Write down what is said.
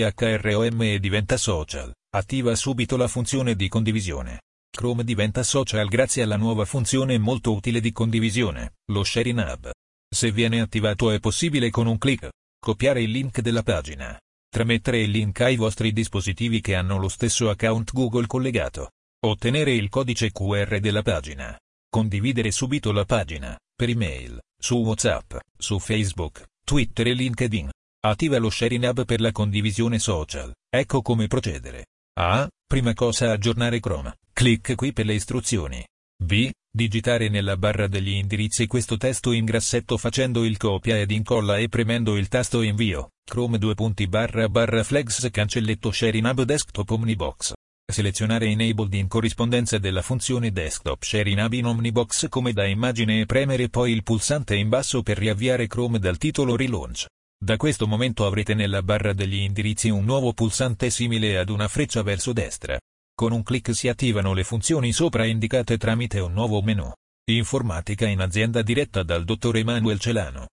CHROM e diventa social. Attiva subito la funzione di condivisione. Chrome diventa social grazie alla nuova funzione molto utile di condivisione, lo Sharing Hub. Se viene attivato è possibile con un clic copiare il link della pagina, tramettere il link ai vostri dispositivi che hanno lo stesso account Google collegato, ottenere il codice QR della pagina, condividere subito la pagina, per email, su WhatsApp, su Facebook, Twitter e LinkedIn. Attiva lo Sharing Hub per la condivisione social. Ecco come procedere. A. Prima cosa aggiornare Chrome. Clic qui per le istruzioni. B. Digitare nella barra degli indirizzi questo testo in grassetto facendo il copia ed incolla e premendo il tasto invio. Chrome 2 punti barra barra flex cancelletto Sharing Hub Desktop Omnibox. Selezionare Enabled in corrispondenza della funzione Desktop Sharing Hub in Omnibox come da immagine e premere poi il pulsante in basso per riavviare Chrome dal titolo Relaunch. Da questo momento avrete nella barra degli indirizzi un nuovo pulsante simile ad una freccia verso destra. Con un clic si attivano le funzioni sopra indicate tramite un nuovo menu. Informatica in azienda diretta dal dottor Emanuel Celano.